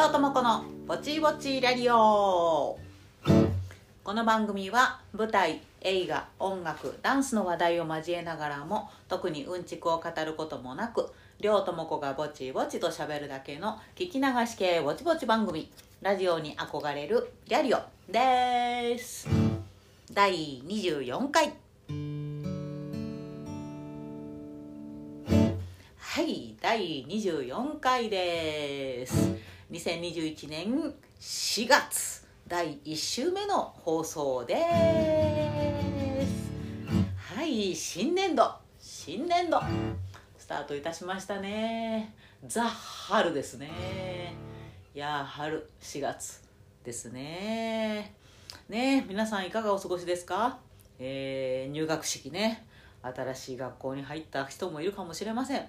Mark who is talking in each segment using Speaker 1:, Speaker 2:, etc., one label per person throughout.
Speaker 1: りょうともこのぼちぼちラディオ。この番組は舞台映画音楽ダンスの話題を交えながらも特にうんちくを語ることもなくりょうともこがぼちぼちと喋るだけの聞き流し系ぼちぼち番組。ラジオに憧れるリャリオです。第24回。はい第24回です。2021年4月第1週目の放送です。はい新年度新年度スタートいたしましたね。ザ・春ですね。いや春4月ですね。ね皆さんいかがお過ごしですか、えー、入学式ね新しい学校に入った人もいるかもしれません、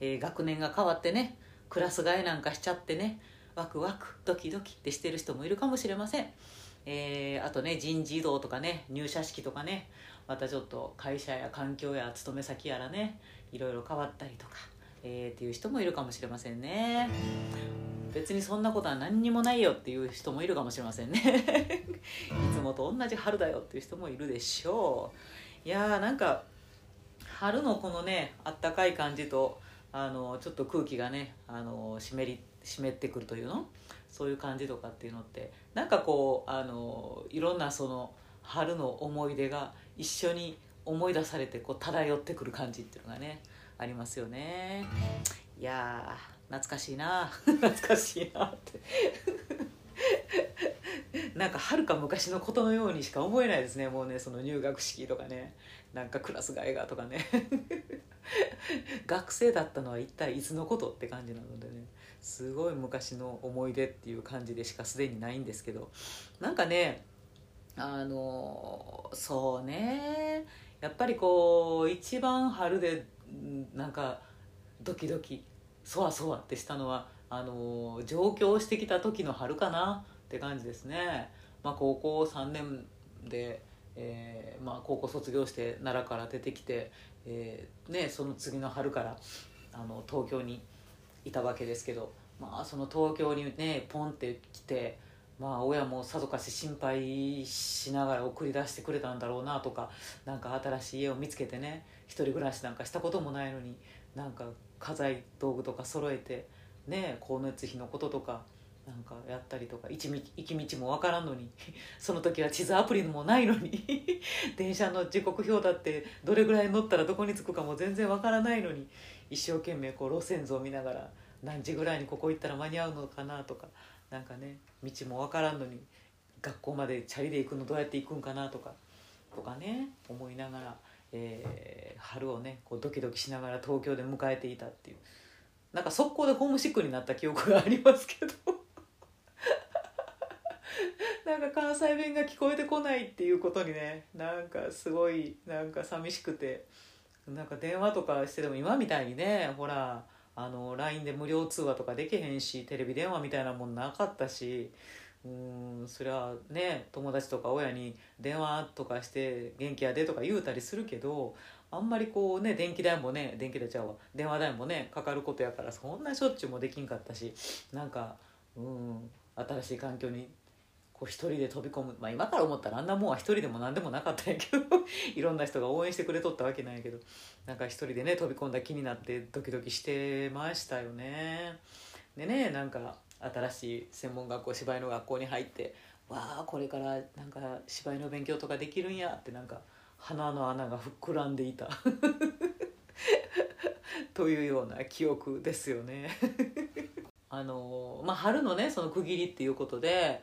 Speaker 1: えー、学年が変わってねクラス替えなんかしちゃってねワクワクドキドキってしてる人もいるかもしれません、えー、あとね人事異動とかね入社式とかねまたちょっと会社や環境や勤め先やらねいろいろ変わったりとか、えー、っていう人もいるかもしれませんね。別にそんなことは何にもないよっていう人もいるかもしれませんね。いつもと同じ春だよっていう人もいるでしょう。いやーなんか春のこのねあったかい感じとあのちょっと空気がねあの湿り湿ってくるというの？そういう感じとかっていうのって？なんかこうあのいろんなその春の思い出が一緒に思い出されてこう漂ってくる感じっていうのがねありますよね。いや懐かしいな。懐かしいなって。なんかはるか昔のことのようにしか思えないですね。もうねその入学式とかね。なんかクラス替えがとかね。学生だったのは一体いつのことって感じなのでね。すごい昔の思い出っていう感じでしかすでにないんですけど。なんかねあのそうね。やっぱりこう一番春でなんかドキドキそわそわってしたのはあの上京してきた時の春かなって感じですね、まあ、高校3年で、えーまあ、高校卒業して奈良から出てきて、えーね、その次の春からあの東京にいたわけですけど、まあ、その東京にねポンって来て、まあ、親もさぞかし心配しながら送り出してくれたんだろうなとかなんか新しい家を見つけてね一人暮らしなんかしたこともないのになんか家財道具とか揃えてね光熱費のこととかなんかやったりとか行き道も分からんのに その時は地図アプリもないのに 電車の時刻表だってどれぐらい乗ったらどこに着くかも全然分からないのに一生懸命こう路線図を見ながら何時ぐらいにここ行ったら間に合うのかなとかなんかね道も分からんのに学校までチャリで行くのどうやって行くんかなとかとかね思いながら、えー、春をねこうドキドキしながら東京で迎えていたっていうなんか速攻でホームシックになった記憶がありますけど。なんか関西弁が聞こえてこないっていうことにねなんかすごいなんか寂しくてなんか電話とかしてても今みたいにねほらあの LINE で無料通話とかできへんしテレビ電話みたいなもんなかったしうんそりゃね友達とか親に電話とかして「元気やで」とか言うたりするけどあんまりこうね電気代もね電気代ちゃうわ電話代もねかかることやからそんなしょっちゅうもできんかったしなんかうん新しい環境にこう一人で飛び込む、まあ、今から思ったらあんなもんは一人でも何でもなかったんやけど いろんな人が応援してくれとったわけなんやけどなんか一人でね飛び込んだ気になってドキドキしてましたよね。でねなんか新しい専門学校芝居の学校に入ってわあこれからなんか芝居の勉強とかできるんやってなんか鼻の穴が膨らんでいた。というような記憶ですよね。あのまあ春のねその区切りっていうことで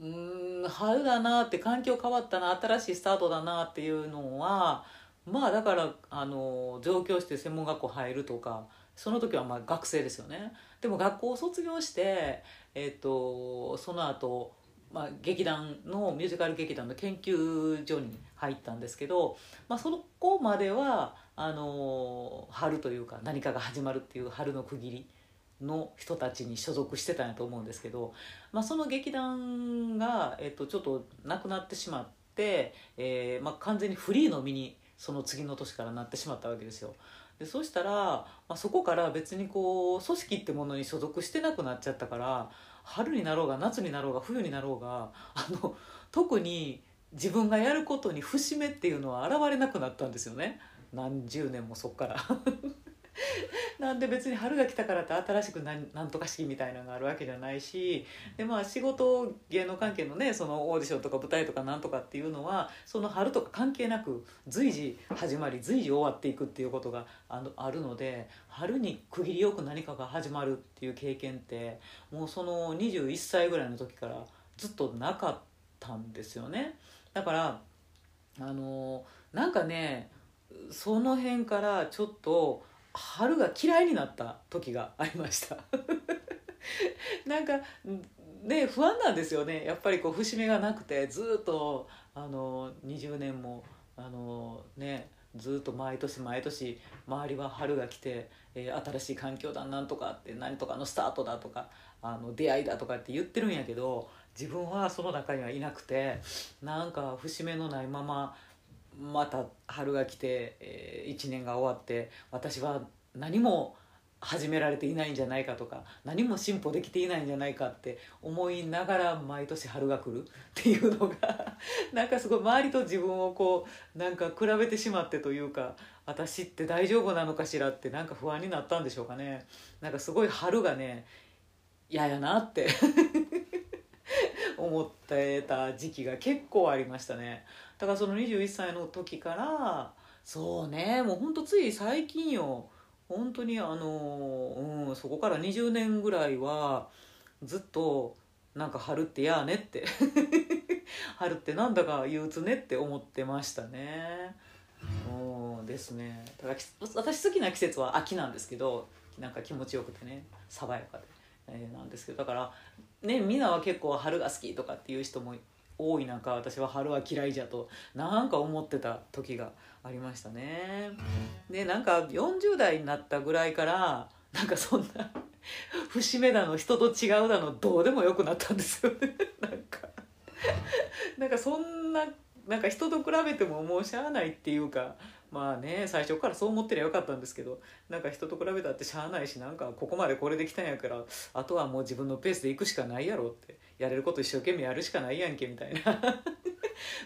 Speaker 1: うん春だなって環境変わったな新しいスタートだなっていうのはまあだからあの上京して専門学校入るとかその時はまあ学生ですよね。でも学校を卒業して、えーと、その後、まあ劇団のミュージカル劇団の研究所に入ったんですけど、まあ、そこまではあの春というか何かが始まるっていう春の区切りの人たちに所属してたんやと思うんですけど、まあ、その劇団が、えっと、ちょっとなくなってしまって、えーまあ、完全にフリーの身にその次の年からなってしまったわけですよ。でそしたら、まあ、そこから別にこう組織ってものに所属してなくなっちゃったから春になろうが夏になろうが冬になろうがあの特に自分がやることに節目っていうのは現れなくなったんですよね何十年もそっからなんで別に春が来たからって新しく何何とか式みたいなのがあるわけじゃないしでまあ仕事芸能関係のねそのオーディションとか舞台とかなんとかっていうのはその春とか関係なく随時始まり随時終わっていくっていうことがあのあるので春に区切りよく何かが始まるっていう経験ってもうその21歳ぐらいの時からずっとなかったんですよね。だからあのなんかねその辺からちょっと春が嫌いになった時がありました。なんかね不安なんですよね。やっぱりこう節目がなくてずっとあの20年もあのねずっと毎年毎年周りは春が来て、えー、新しい環境だなんとかって何とかのスタートだとかあの出会いだとかって言ってるんやけど自分はその中にはいなくてなんか節目のないまままた春が来て、えー、1年が終わって私は何も始められていないんじゃないかとか何も進歩できていないんじゃないかって思いながら毎年春が来る っていうのが なんかすごい周りと自分をこうなんか比べてしまってというか私って大丈夫なのかしらってなんか不安になったんでしょうかね。なんかすごい春がね嫌やなって。思ってた時期が結構ありましたね。だからその21歳の時からそうねもうほんとつい最近よ。本当にあの、うん、そこから20年ぐらいはずっとなんか春ってやーねって。春ってなんだか憂鬱ねって思ってましたね。うんですね。だから私好きな季節は秋なんですけどなんか気持ちよくてね爽やかで、えー、なんですけどだからねみんなは結構春が好きとかっていう人も多い中私は春は嫌いじゃとなんか思ってた時がありましたね。でなんか40代になったぐらいからなんかそんな節目だの人と違うだのどうでもよくなったんですよね。なんかなんかそんななんか人と比べてももうしゃあないっていうかまあね最初からそう思ってりゃよかったんですけどなんか人と比べたってしゃあないしなんかここまでこれできたんやからあとはもう自分のペースで行くしかないやろってやれること一生懸命やるしかないやんけみたいな。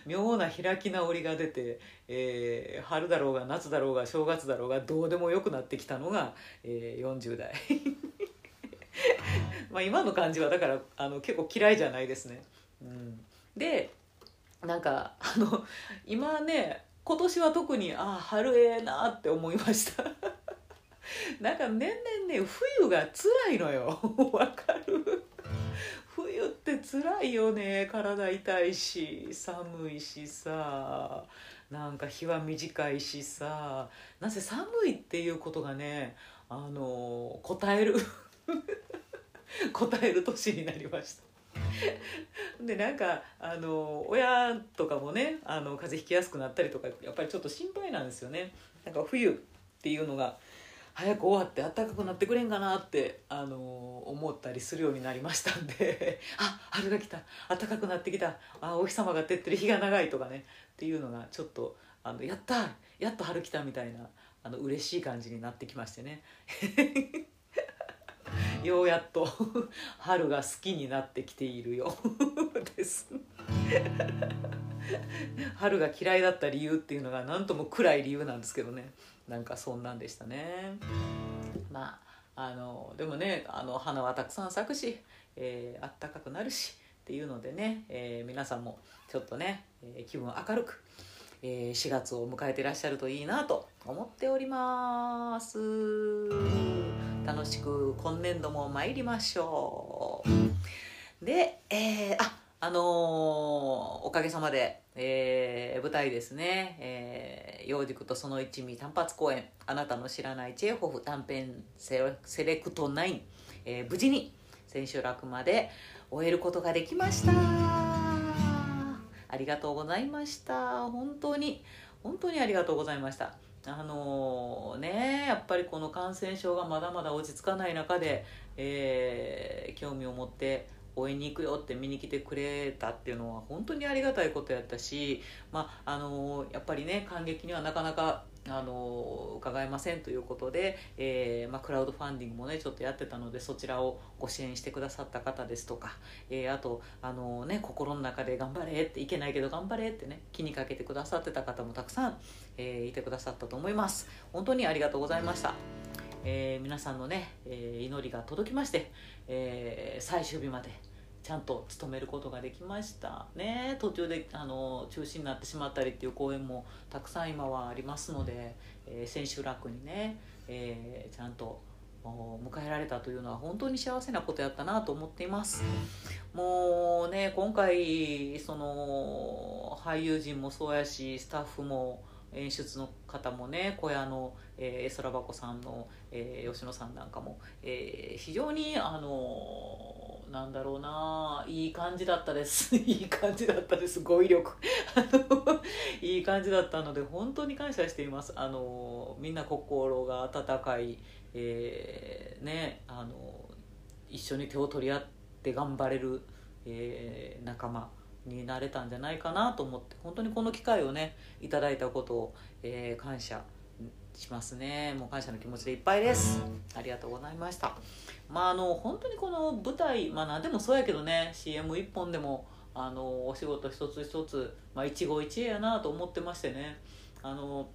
Speaker 1: 妙な開き直りが出て、えー、春だろうが夏だろうが正月だろうがどうでもよくなってきたのが、えー、40代。まあ今の感じはだからあの結構嫌いじゃないですね。うん、でなんかあの今ね今年は特にああ春ええなって思いました。なんか年々ね冬が辛いのよ。わかる？冬って辛いよね体痛いし寒いしさなんか日は短いしさなぜ寒いっていうことがねあの答える答える年になりました。でなんかあの親とかもねあの風邪ひきやすくなったりとかやっぱりちょっと心配なんですよね。なんか冬っていうのが早く終わって暖かくなってくれんかなってあの思ったりするようになりましたんで。あ春が来た。暖かくなってきた。あお日様が照ってる日が長いとかね。っていうのがちょっとあのやったやっと春来たみたいなあの嬉しい感じになってきましてね。ようやっと 春が好きになってきているよ。です。春が嫌いだった理由っていうのが何とも暗い理由なんですけどね。なんかそんなんでしたね。まああのでもねあの花はたくさん咲くし、えー、あったかくなるしっていうのでね、えー、皆さんもちょっとね、えー、気分明るく、えー、4月を迎えてらっしゃるといいなと思っております。楽しく今年度も参りましょう。で、えー、ああのー、おかげさまで、えー、舞台ですね、えー、幼児とその一味単発公演。あなたの知らないチェーホフ短編セレクト9、えー、無事に千秋楽まで終えることができました。ありがとうございました。本当に本当にありがとうございました。あのー、ねやっぱりこの感染症がまだまだ落ち着かない中で、えー、興味を持って応援に行くよって見に来てくれたっていうのは本当にありがたいことやったし、まああのやっぱりね感激にはなかなかあの伺えませんということで、えーまあ、クラウドファンディングもねちょっとやってたのでそちらをご支援してくださった方ですとか、えー、あとあの、ね、心の中で「頑張れ」っていけないけど頑張れってね気にかけてくださってた方もたくさん、えー、いてくださったと思います。本当にありがとうございました、え、皆さんのね、え、祈りが届きまして、え、最終日までちゃんと務めることができました。ね。途中であの中止になってしまったりっていう公演もたくさん今はありますので、えー、千秋楽にね、えー、ちゃんと迎えられたというのは本当に幸せなことやったなと思っています。もうね今回その俳優陣もそうやしスタッフも演出の方もね小屋の、えー、エソラバコさんの、えー、吉野さんなんかも、えー、非常にあのなんだろうないい感じだったです。いい感じだったです。語彙力。いい感じだったので本当に感謝しています。あのみんな心が温かい、えー、ねあの一緒に手を取り合って頑張れる、えー、仲間になれたんじゃないかなと思って本当にこの機会をねいただいたことを、えー、感謝しますね。もう感謝の気持ちでいっぱいです。ありがとうございました。まああの本当にこの舞台まあ何でもそうやけどね CM1 本でもあのお仕事一つ一つ、まあ、一期一会やなと思ってましてね。あの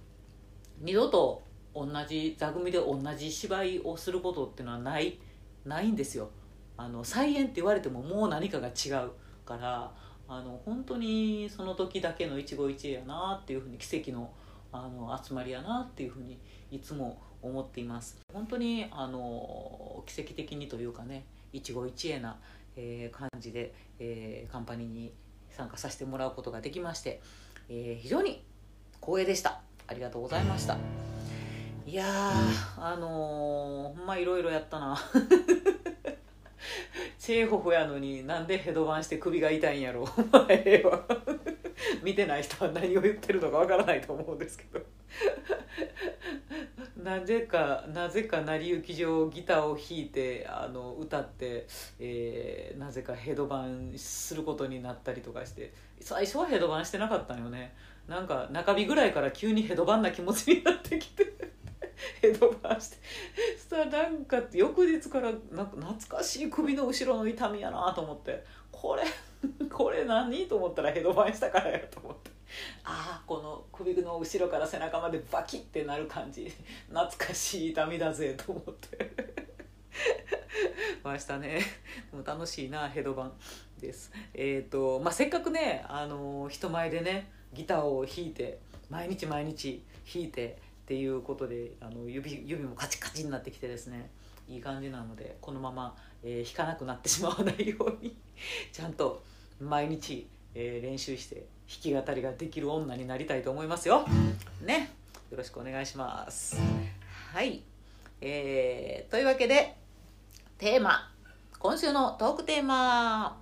Speaker 1: 二度と同じ座組で同じ芝居をすることっていうのはないないんですよ。あの再演って言われてももう何かが違うからあの本当にその時だけの一期一会やなっていうふうに奇跡のあの集まりやなっていうふうにいつも思っています。本当にあの奇跡的にというかね一期一会な、えー、感じで、えー、カンパニーに参加させてもらうことができまして、えー、非常に光栄でした。ありがとうございました。いやあのー、ほんまいろいろやったな。チェーホフやのになんでヘドバンして首が痛いんやろお前は。見てない人は何を言ってるのかわからないと思うんですけど。なぜかなぜか成り行き上ギターを弾いてあの歌って、えー、なぜかヘドバンすることになったりとかして。最初はヘドバンしてなかったんよね。なんか中日ぐらいから急にヘドバンな気持ちになってきて。ヘドバンして。そしたらなんか翌日からなんか懐かしい首の後ろの痛みやなと思って。これ これ何と思ったらヘドバンしたからやと思って。ああこの首の後ろから背中までバキッてなる感じ。懐かしい痛みだぜと思って。ましたね。楽しいなヘドバンです。えっ、ー、とまあせっかくねあの人前でねギターを弾いて毎日毎日弾いてっていうことであの指指もカチカチになってきてですね。いい感じなのでこのまま、えー、弾かなくなってしまわないように ちゃんと毎日、えー、練習して弾き語りができる女になりたいと思いますよ。ねよろしくお願いします。はい、えー、というわけでテーマ今週のトークテーマ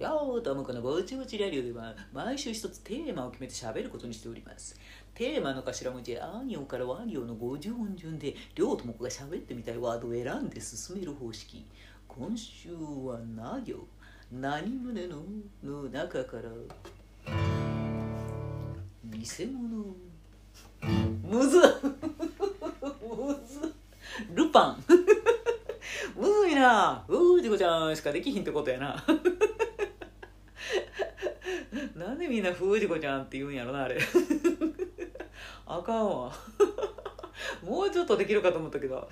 Speaker 1: りょうとむこのぼちぼちラリオでは毎週一つテーマを決めて喋ることにしております。テーマの頭文字アニオからワニオの50音順でりょうともこが喋ってみたいワードを選んで進める方式。今週はな行何胸のの中から偽物むずむずルパンむずいなうーじこちゃんしかできひんってことやななんでみんな藤子ちゃんって言うんやろなあれあかんわ。もうちょっとできるかと思ったけど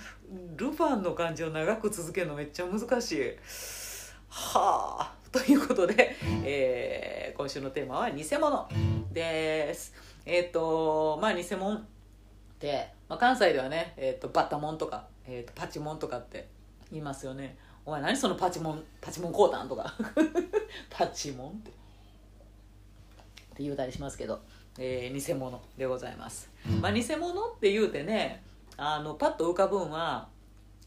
Speaker 1: ルパンの感じを長く続けるのめっちゃ難しい。はあ。ということで、えー、今週のテーマは偽物です。えっ、ー、とまあ偽物って、まあ、関西ではね、えーと、バッタモンとか、えーと、パチモンとかって言いますよね。お前何そのパチモンパチモンコータンとか。パチモンって。って言うたりしますけどえー、偽物でございます、まあ、偽物って言うてねあのパッと浮かぶんは、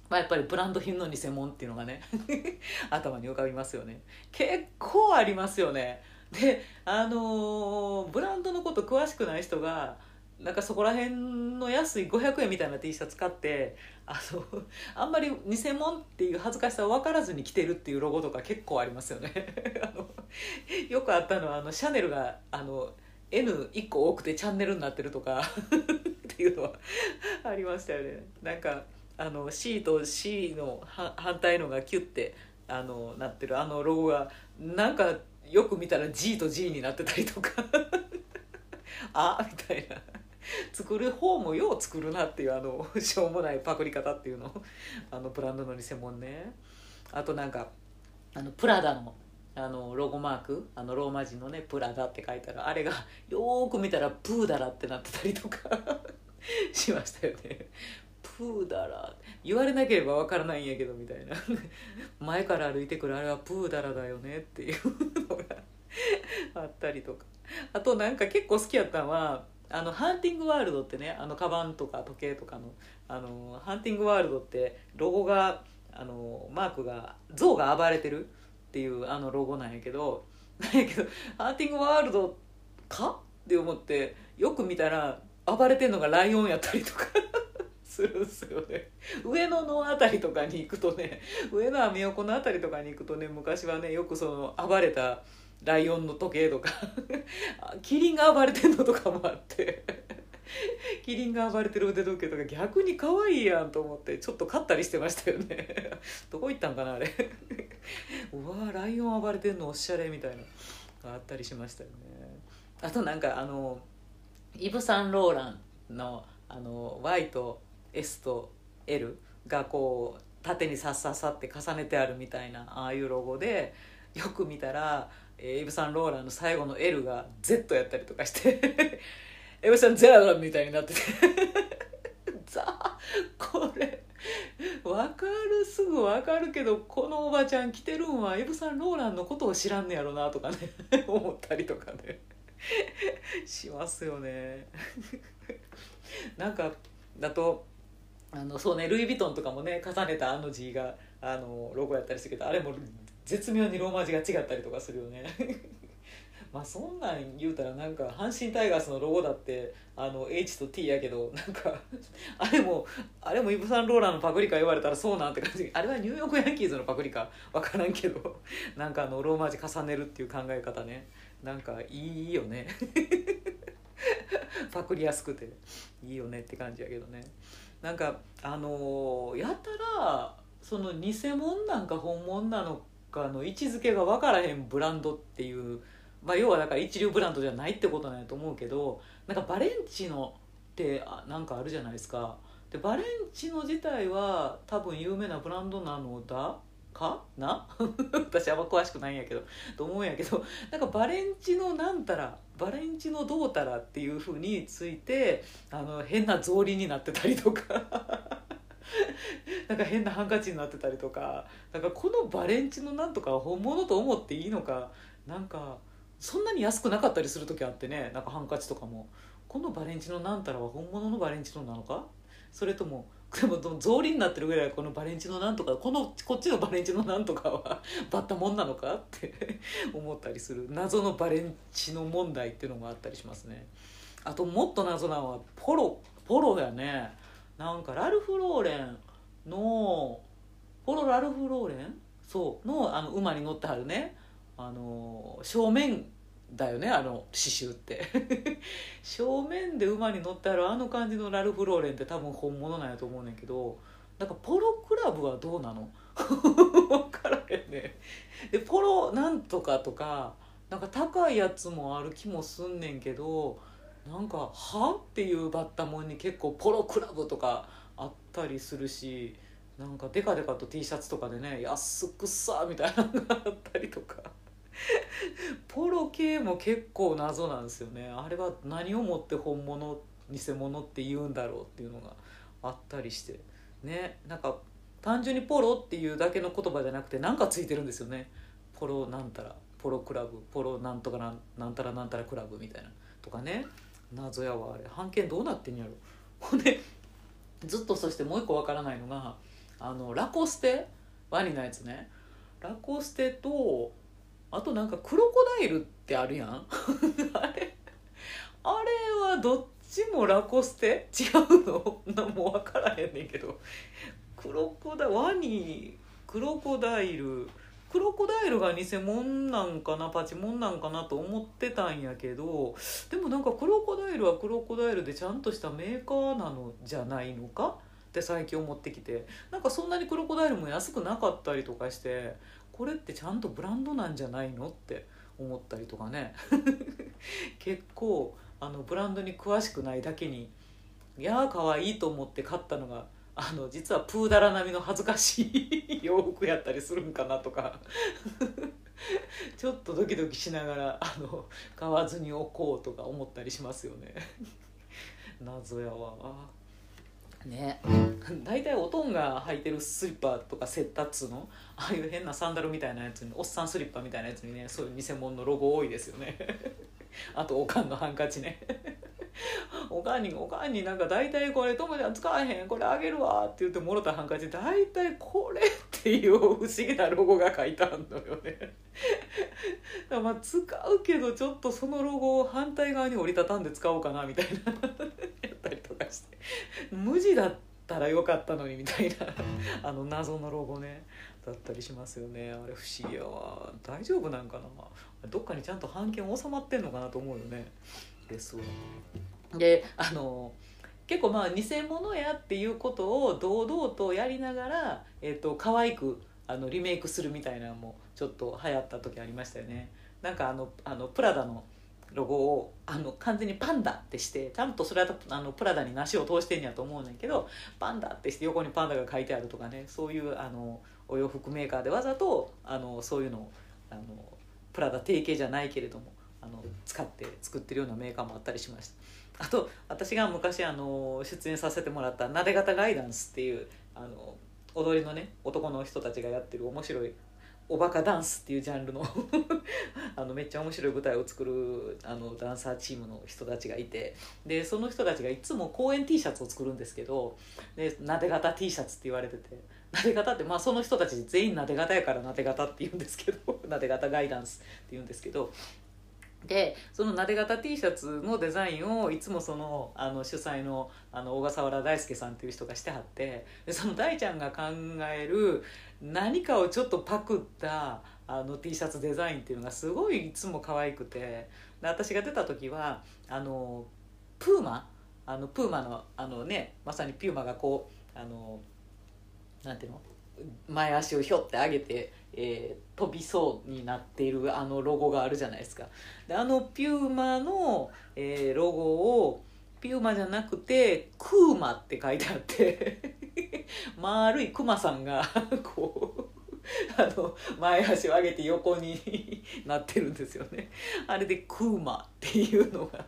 Speaker 1: まあ、やっぱりブランド品の偽物っていうのがね 頭に浮かびますよね。結構ありますよね。であのー、ブランドのこと詳しくない人がなんかそこら辺の安い500円みたいな T シャツ買ってあのあんまり偽物っていう恥ずかしさを分からずに着てるっていうロゴとか結構ありますよね。あのよくあったのはあのシャネルがあの N1 個多くてチャンネルになってるとか っていうのはありましたよね。なんかあの C と C の反対のがキュッてあのなってる。あのロゴがなんかよく見たら G と G になってたりとか。あみたいな。作る方もよう作るなっていうあのしょうもないパクり方っていうの。あのブランドの偽物ね。あとなんかあのプラダのあのロゴマークあのローマ字のね「プラダ」って書いたらあれがよく見たら「プーダラ」ってなってたりとか しましたよね。プーダラ言われなければ分からないんやけどみたいな。前から歩いてくるあれはプーダラだよねっていうのが あったりとか。あとなんか結構好きやったのはあのハンティングワールドってねあのカバンとか時計とかのあのハンティングワールドってロゴがあのマークが象が暴れてるっていうあのロゴなんやけどなんやけどハンティングワールドか？って思ってよく見たら暴れてんのがライオンやったりとか するんすよね。上野の辺りとかに行くとね上野アメ横の辺りとかに行くとね昔はねよくその暴れたライオンの時計とか キリンが暴れてんのとかもあって。キリンが暴れてる腕時計とか逆に可愛いやんと思ってちょっと買ったりしてましたよね。どこ行ったんかなあれ。うわライオン暴れてんのおしゃれみたいなあったりしましたよね。あとなんかあのイブ・サンローランのあの Y と S と L がこう縦にさっさっさって重ねてあるみたいなああいうロゴでよく見たらイブ・サンローランの最後の L が Z やったりとかして。エブさんゼラみたいになってて。ザこれ分かるすぐ分かるけどこのおばちゃん着てるんはエブ・サンローランのことを知らんねやろなとかね 思ったりとかね。しますよね。なんかだとあのそうねルイ・ヴィトンとかもね重ねたあの字があのロゴやったりするけどあれも絶妙にローマ字が違ったりとかするよね。まあそんなん言うたらなんか阪神タイガースのロゴだってあの H と T やけどなんかあれもあれもイブ・サンローランのパクリか言われたらそうなんって感じ。あれはニューヨークヤンキーズのパクリか分からんけど。なんかあのローマ字重ねるっていう考え方ね。なんかいいよね。パクりやすくて。いいよねって感じやけどね。なんかあのー、やたらその偽物なんか本物なのかの位置づけが分からへんブランドっていう、まあ、要はだから一流ブランドじゃないってことなんやと思うけどなんかバレンチノってなんかあるじゃないですか。でバレンチノ自体は多分有名なブランドなのだかな？私あんま詳しくないんやけどと思うんやけどなんかバレンチノなんたらバレンチノどうたらっていうふうについてあの変な草履になってたりとか なんか変なハンカチになってたりとかなんかこのバレンチのなんとか本物と思っていいのかなんかそんなに安くなかったりする時あってねなんかハンカチとかも。このバレンチのなんたらは本物のバレンチのなのか？それともでも草履になってるぐらいこのバレンチのなんとかこのこっちのバレンチのなんとかは バッタもんなのか？って 思ったりする。謎のバレンチの問題っていうのがあったりしますね。あともっと謎なのはポロポロやね。なんかラルフ・ローレンのポロ・ラルフ・ローレン？そうのあの馬に乗ってはるね。あの正面だよねあの刺繍って。正面で馬に乗ってあるあの感じのラルフ・ローレンって多分本物なんやと思うねんけどなんかポロクラブはどうなの？分からへんね。でポロなんとかとかなんか高いやつもある気もすんねんけどなんか「は?」っていうバッタモンに結構ポロクラブとかあったりするしなんかデカデカと T シャツとかでね安くさみたいなのがあったりとか。ポロ系も結構謎なんですよね。あれは何をもって本物偽物って言うんだろうっていうのがあったりして。ねなんか単純にポロっていうだけの言葉じゃなくて何かついてるんですよね。ポロなんたらポロクラブポロなんとかなんなんたらなんたらクラブみたいな。とかね。謎やわあれ。版権どうなってんやろ。ほんでずっとそしてもう一個わからないのがあのラコステ？ワニのやつね。ラコステとあとなんかクロコダイルってあるやん。あれあれはどっちもラコステ？違うの？なもう分からへんねんけど。クロコダワニクロコダイル。クロコダイルが偽物なんかな？パチモンなんかなと思ってたんやけど。でもなんかクロコダイルはクロコダイルでちゃんとしたメーカーなのじゃないのか？って最近思ってきて。なんかそんなにクロコダイルも安くなかったりとかして。これってちゃんとブランドなんじゃないのって思ったりとかね。結構あのブランドに詳しくないだけにいやー可愛いと思って買ったのがあの実はプーダラ並みの恥ずかしい洋服やったりするんかなとか。ちょっとドキドキしながらあの買わずにおこうとか思ったりしますよね。謎やわ。ね。大体おとんが履いてるスリッパとかセッタっつの？ああいう変なサンダルみたいなやつにおっさんスリッパみたいなやつにねそういう偽物のロゴ多いですよね。あとおかんのハンカチね。おかんに「おかんになんか大体これ友ちゃん使わへんこれあげるわ」って言ってもろたハンカチ大体これっていう不思議なロゴが書いてあるのよね。まあ使うけどちょっとそのロゴを反対側に折りたたんで使おうかなみたいな。やったりとかして。無地だったらよかったのにみたいな。あの謎のロゴね。だったりしますよね。あれ不思議やわ。大丈夫なんかな。どっかにちゃんと版権収まってんのかなと思うよね。ですわであの結構まあ偽物やっていうことを堂々とやりながら、えーと、可愛くあのリメイクするみたいなのもちょっと流行った時ありましたよね。なんかあのあのプラダのロゴをあの完全にパンダってしてちゃんとそれはあのプラダに梨を通してんやと思うねんけどパンダってして横にパンダが書いてあるとかねそういうあのお洋服メーカーでわざとあのそういうのをあのプラダ定型じゃないけれどもあの使って作ってるようなメーカーもあったりしました。あと私が昔あの出演させてもらった「なで型ガイダンス」っていうあの踊りのね男の人たちがやってる面白いおバカダンスっていうジャンルの あのめっちゃ面白い舞台を作るあのダンサーチームの人たちがいてでその人たちがいつも公演 T シャツを作るんですけどでなで型 T シャツって言われててなで型ってまあその人たち全員なで型やからなで型って言うんですけど なで型ガイダンスって言うんですけどでそのなで型 T シャツのデザインをいつもそのあの主催のあの小笠原大輔さんっていう人がしてはってでその大ちゃんが考える何かをちょっとパクったあの T シャツデザインっていうのがすごいいつも可愛くてで私が出た時はあのプーマあのプーマのあのねまさにピューマがこうあのなんていうの？前足をひょって上げてえー、飛びそうになっているあのロゴがあるじゃないですか。であのピューマの、えー、ロゴをピューマじゃなくてクーマって書いてあって 丸いクマさんがこうあの前足を上げて横になってるんですよね。あれでクーマっていうのが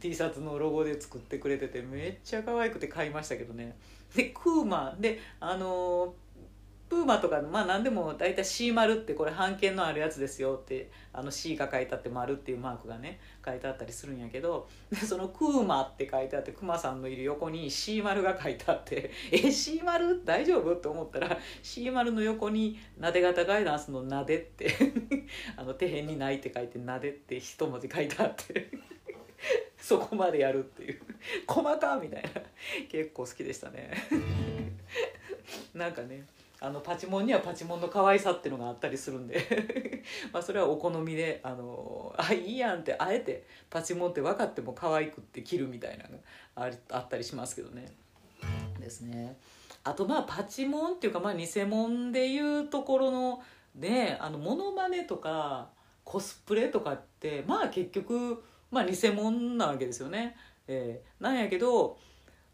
Speaker 1: T シャツのロゴで作ってくれててめっちゃ可愛くて買いましたけどね。でクーマであのプーマとかまあ何でも大体 C 丸ってこれ版権のあるやつですよってあの C が書いてあって丸っていうマークがね書いてあったりするんやけどでそのクーマって書いてあってクマさんのいる横に C 丸が書いてあって え C 丸大丈夫？って思ったら C 丸の横になで型ガイダンスのなでって あの手辺にないって書いてなでって一文字書いてあって。そこまでやるっていう細かみたいな結構好きでしたねなんかねあのパチモンにはパチモンの可愛さっていうのがあったりするんで まあそれはお好みであのあいいやんってあえてパチモンって分かっても可愛くって着るみたいなのがあったりしますけどね。ですね。あとまあパチモンっていうかまあ偽物でいうところのねあのモノマネとかコスプレとかってまあ結局まあ偽物なわけですよね。えー、なんやけど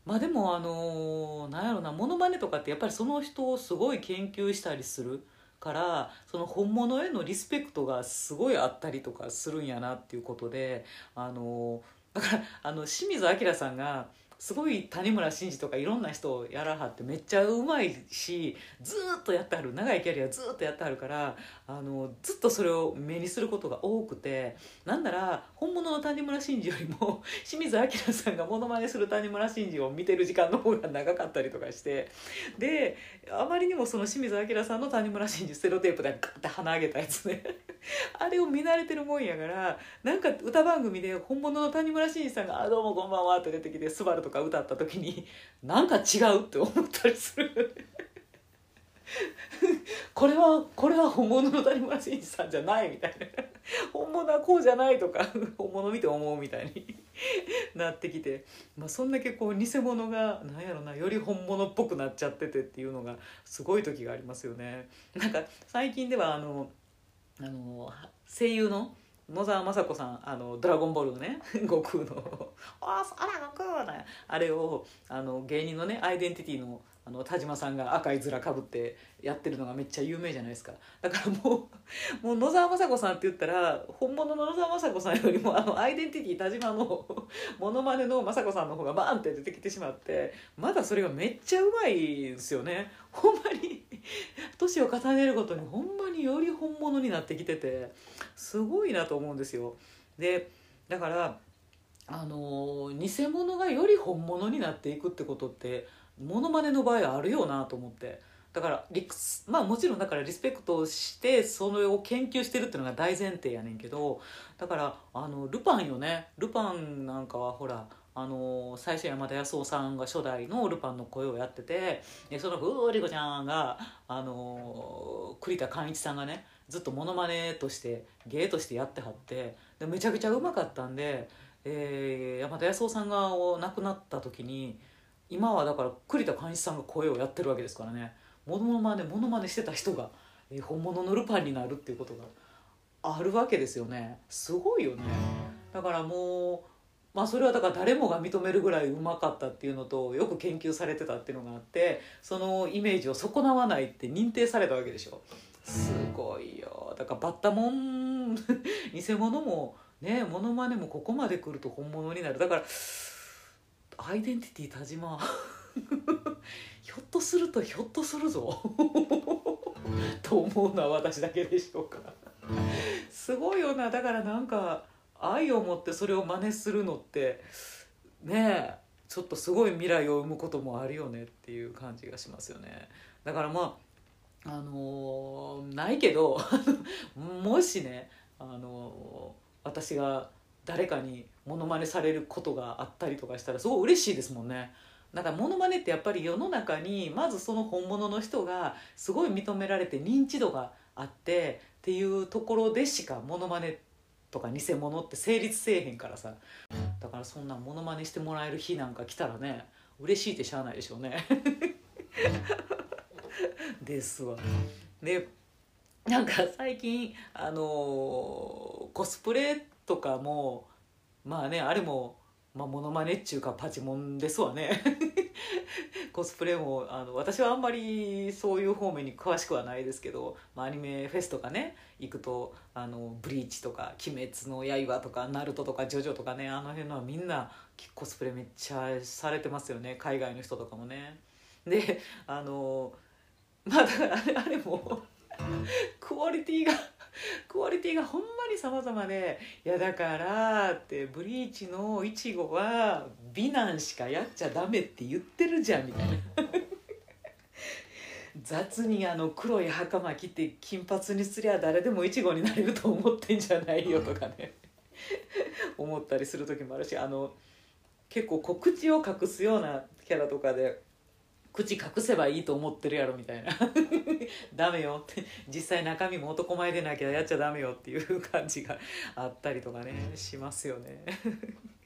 Speaker 1: まあでもあのー、なんやろなモノマネとかってやっぱりその人をすごい研究したりするからその本物へのリスペクトがすごいあったりとかするんやなっていうことであのー、だからあの清水明さんがすごい谷村新司とかいろんな人をやらはってめっちゃうまいしずっとやってはる長いキャリアずっとやってはるからあのずっとそれを目にすることが多くてなんなら本物の谷村新司よりも 清水明さんがモノマネする谷村新司を見てる時間の方が長かったりとかしてであまりにもその清水明さんの谷村新司ステロテープでガッて鼻上げたやつね。あれを見慣れてるもんやからなんか歌番組で本物の谷村新司さんが「あどうもこんばんは」って出てきて「スバルとか歌った時になんか違うって思ったりする。これはこれは本物の谷村新司さんじゃないみたいな 本物はこうじゃないとか 本物見て思うみたいになってきて、まあ、そんだけこう偽物がなんやろなより本物っぽくなっちゃっててっていうのがすごい時がありますよね。なんか最近ではあのあの声優の野沢雅子さんあの「ドラゴンボール」のね悟空の「あら悟空!」あれをあの芸人のねアイデンティティのあの田島さんが赤い面かぶってやってるのがめっちゃ有名じゃないですか。だからもう もう野沢雅子さんって言ったら本物の野沢雅子さんよりもあのアイデンティティ田島の モノマネの雅子さんの方がバーンって出てきてしまってまだそれがめっちゃうまいんですよね。ほんまに年を重ねるごとにほんまにより本物になってきててすごいなと思うんですよ。でだからあの偽物がより本物になっていくってことってモノマネの場合あるよなと思って。だからリクスまあもちろんだからリスペクトしてそれを研究してるっていうのが大前提やねんけどだからあのルパンよね。ルパンなんかはほらあの最初山田康夫さんが初代のルパンの声をやっててでそのふーりこちゃんがあの栗田貫一さんがねずっとモノマネとして芸としてやってはってでめちゃくちゃうまかったんで、えー、山田康夫さんが亡くなった時に今はだから栗田貫一さんが声をやってるわけですからね。モノマネモノマネしてた人が、本物のルパンになるっていうことがあるわけですよね。すごいよね。だからもうまあそれはだから誰もが認めるぐらいうまかったっていうのとよく研究されてたっていうのがあってそのイメージを損なわないって認定されたわけでしょ。すごいよ。だからバッタモン偽物もねモノマネもここまで来ると本物になる。だからアイデンティティ田島。ひょっとするとひょっとするぞ。と思うのは私だけでしょうか。すごいよな。だからなんか愛を持ってそれを真似するのってねえちょっとすごい未来を生むこともあるよねっていう感じがしますよね。だからまああのー、ないけど もしね、あのー、私が誰かにモノマネされることがあったりとかしたらすごい嬉しいですもんね。なんかモノマネってやっぱり世の中にまずその本物の人がすごい認められて認知度があってっていうところでしかモノマネとか偽物って成立せえへんからさ。だからそんなモノマネしてもらえる日なんか来たらね嬉しいってしゃあないでしょうね。ですわ。でなんか最近あのー、コスプレとかもまあねあれもまあ、モノマネっちゅうかパチモンですわね コスプレもあの私はあんまりそういう方面に詳しくはないですけど、まあ、アニメフェスとかね行くと「あのブリーチ」とか「鬼滅の刃」とか「ナルト」とか「ジョジョ」とかねあの辺のはみんなコスプレめっちゃされてますよね海外の人とかもね。であのまあだからあれあれもクオリティがクオリティがほんまに様々でいやだからってブリーチのいちごは美男しかやっちゃダメって言ってるじゃんみたいな。雑にあの黒い袴着て金髪にすりゃ誰でもいちごになれると思ってんじゃないよとかね。思ったりする時もあるしあの結構こう口を隠すようなキャラとかで口隠せばいいと思ってるやろみたいな。ダメよ。って実際中身も男前でなきゃやっちゃダメよっていう感じがあったりとかねしますよね。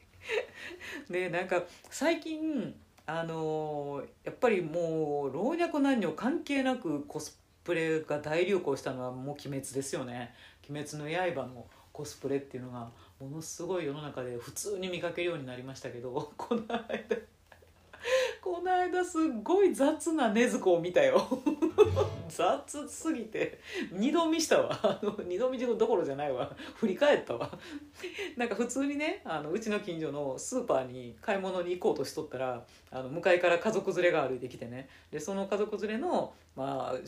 Speaker 1: でなんか最近あのー、やっぱりもう老若男女関係なくコスプレが大流行したのはもう「鬼滅」ですよね「鬼滅の刃」のコスプレっていうのがものすごい世の中で普通に見かけるようになりましたけど この間この間すっごい雑な禰豆子を見たよ。雑すぎて二度見したわ。あの二度見どころじゃないわ。振り返ったわ。なんか普通にねあのうちの近所のスーパーに買い物に行こうとしとったらあの向かいから家族連れが歩いてきてね。でその家族連れのまあ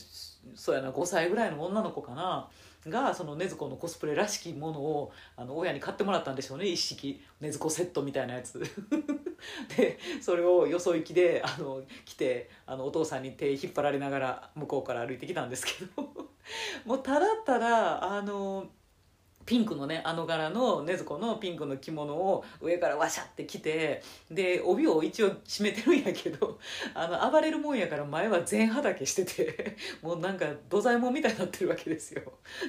Speaker 1: そうやな5歳ぐらいの女の子かな。がその禰豆子のコスプレらしきものをあの親に買ってもらったんでしょうね。一式禰豆子セットみたいなやつ。でそれをよそ行きであの来てあのお父さんに手引っ張られながら向こうから歩いてきたんですけど。もうただただあのピンクのねあの柄の禰豆子のピンクの着物を上からワシャって着てで帯を一応締めてるんやけど あの暴れるもんやから前は全裸してて もうなんか土左衛門みたいになってるわけですよ。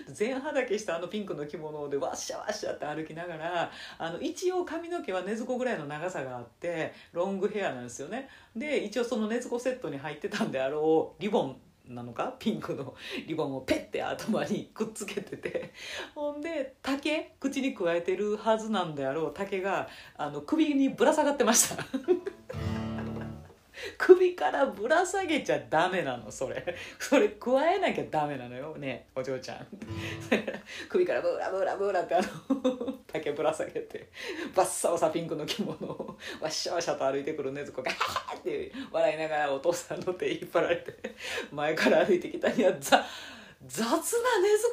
Speaker 1: 全裸したあのピンクの着物でワッシャワッシャって歩きながらあの一応髪の毛は禰豆子ぐらいの長さがあってロングヘアなんですよね。で一応その禰豆子セットに入ってたんであろうリボンなのか？ピンクのリボンをペッて頭にくっつけてて。ほんで竹？口にくわえてるはずなんであろう。竹があの首にぶら下がってました。首からぶら下げちゃダメなのそれ。それ加えなきゃダメなのよ。ねお嬢ちゃん。首からブラブラブラってあの竹ぶら下げてバッサバサピンクの着物をわっしゃわしゃと歩いてくる禰豆子がハハって笑いながらお父さんの手引っ張られて前から歩いてきたにはザッ雑な禰豆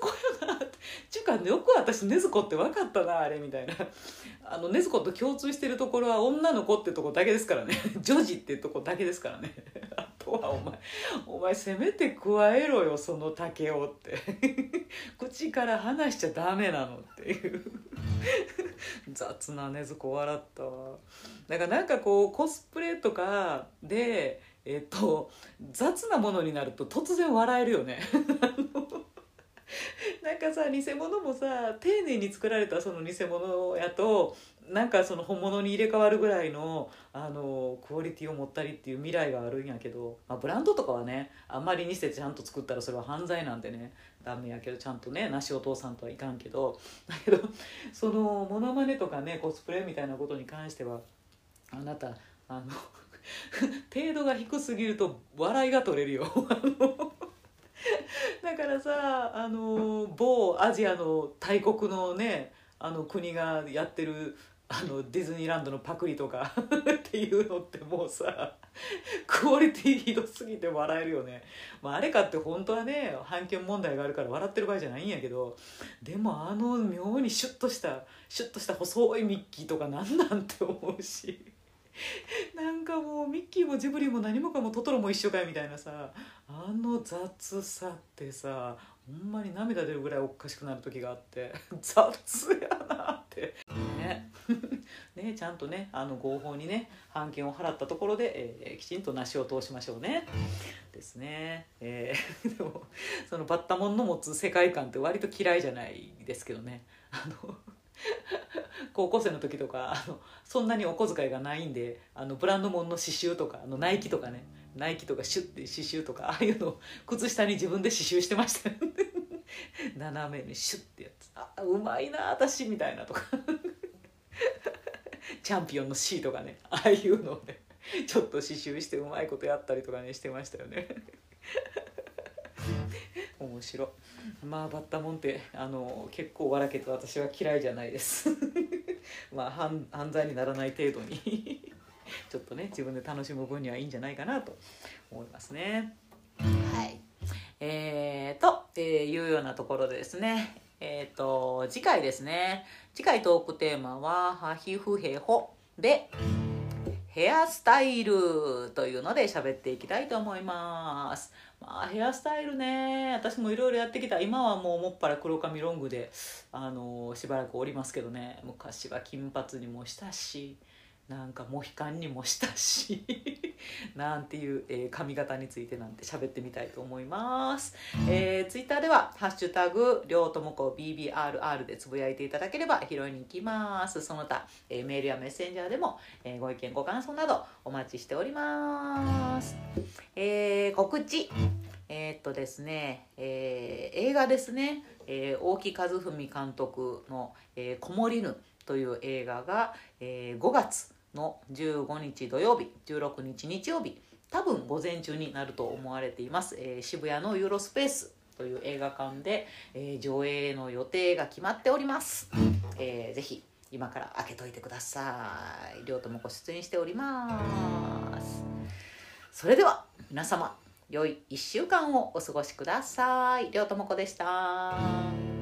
Speaker 1: 子やなって。ちゅうかよく私禰豆子って分かったなあれみたいな。あの禰豆子と共通してるところは女の子ってとこだけですからね。女児ってとこだけですからね。あとはお前お前せめて加えろよその竹をって。口から離しちゃダメなのっていう。雑な禰豆子笑ったわ。だからなんかこうコスプレとかでえっと雑なものになると突然笑えるよね。なんかさ偽物もさ丁寧に作られたその偽物やとなんかその本物に入れ替わるぐらいのあのクオリティを持ったりっていう未来があるんやけど、まあ、ブランドとかはねあんまり似せてちゃんと作ったらそれは犯罪なんでねダメやけどちゃんとねなしお父さんとはいかんけど だけどそのモノマネとかねコスプレみたいなことに関してはあなたあの 程度が低すぎると笑いが取れるよ。あの だからさあの某アジアの大国のねあの国がやってるあのディズニーランドのパクリとか っていうのってもうさクオリティひどすぎて笑えるよね、まあ、あれかって本当はね判権問題があるから笑ってる場合じゃないんやけどでもあの妙にシュッとしたシュッとした細いミッキーとかなんなんて思うし。なんかもうミッキーもジブリも何もかもトトロも一緒かよみたいなさあの雑さってさほんまに涙出るぐらいおかしくなる時があって 雑やなって。ね。ねちゃんとねあの合法にね判件を払ったところで、えー、きちんとなしを通しましょうね。ですね、えー、でもそのバッタモンの持つ世界観って割と嫌いじゃないですけどね。あの 高校生の時とかあのそんなにお小遣いがないんであのブランド物の刺繍とかあのナイキとかね。ナイキとかシュッて刺繍とか ああいうのを靴下に自分で刺繍してました 斜めにシュッてやつ。あうまいな私みたいなとか。チャンピオンの C とかねああいうのをねちょっと刺繍してうまいことやったりとかねしてましたよね。面白まあバッタモンってあの結構笑けて私は嫌いじゃないです。まあ犯犯罪にならない程度に。ちょっとね自分で楽しむ分にはいいんじゃないかなと思いますね。はい。えーと、えー、いうようなところでですね。えっ、ー、と次回ですね。次回トークテーマは「ハヒフヘホ」でヘアスタイルというので喋っていきたいと思いますまあヘアスタイルね。私もいろいろやってきた。今はもうもっぱら黒髪ロングであのしばらくおりますけどね。昔は金髪にもしたし。なんかモヒカンにもしたし なんていう、えー、髪型についてなんて喋ってみたいと思います、えー、ツイッターでは「ハッシュタグりょうともこ BBRR」でつぶやいていただければ拾いに行きます。その他、えー、メールやメッセンジャーでも、えー、ご意見ご感想などお待ちしております、えー、告知。えー、っとですね、えー、映画ですね、えー、大木和文監督の「えー、こもりぬ」という映画が、えー、5月の15日土曜日16日日曜日多分午前中になると思われています、えー、渋谷のユーロスペースという映画館で、えー、上映の予定が決まっております、えー、ぜひ今から開けといてください。両ともご出演しております。それでは皆様良い1週間をお過ごしください。両ともこでした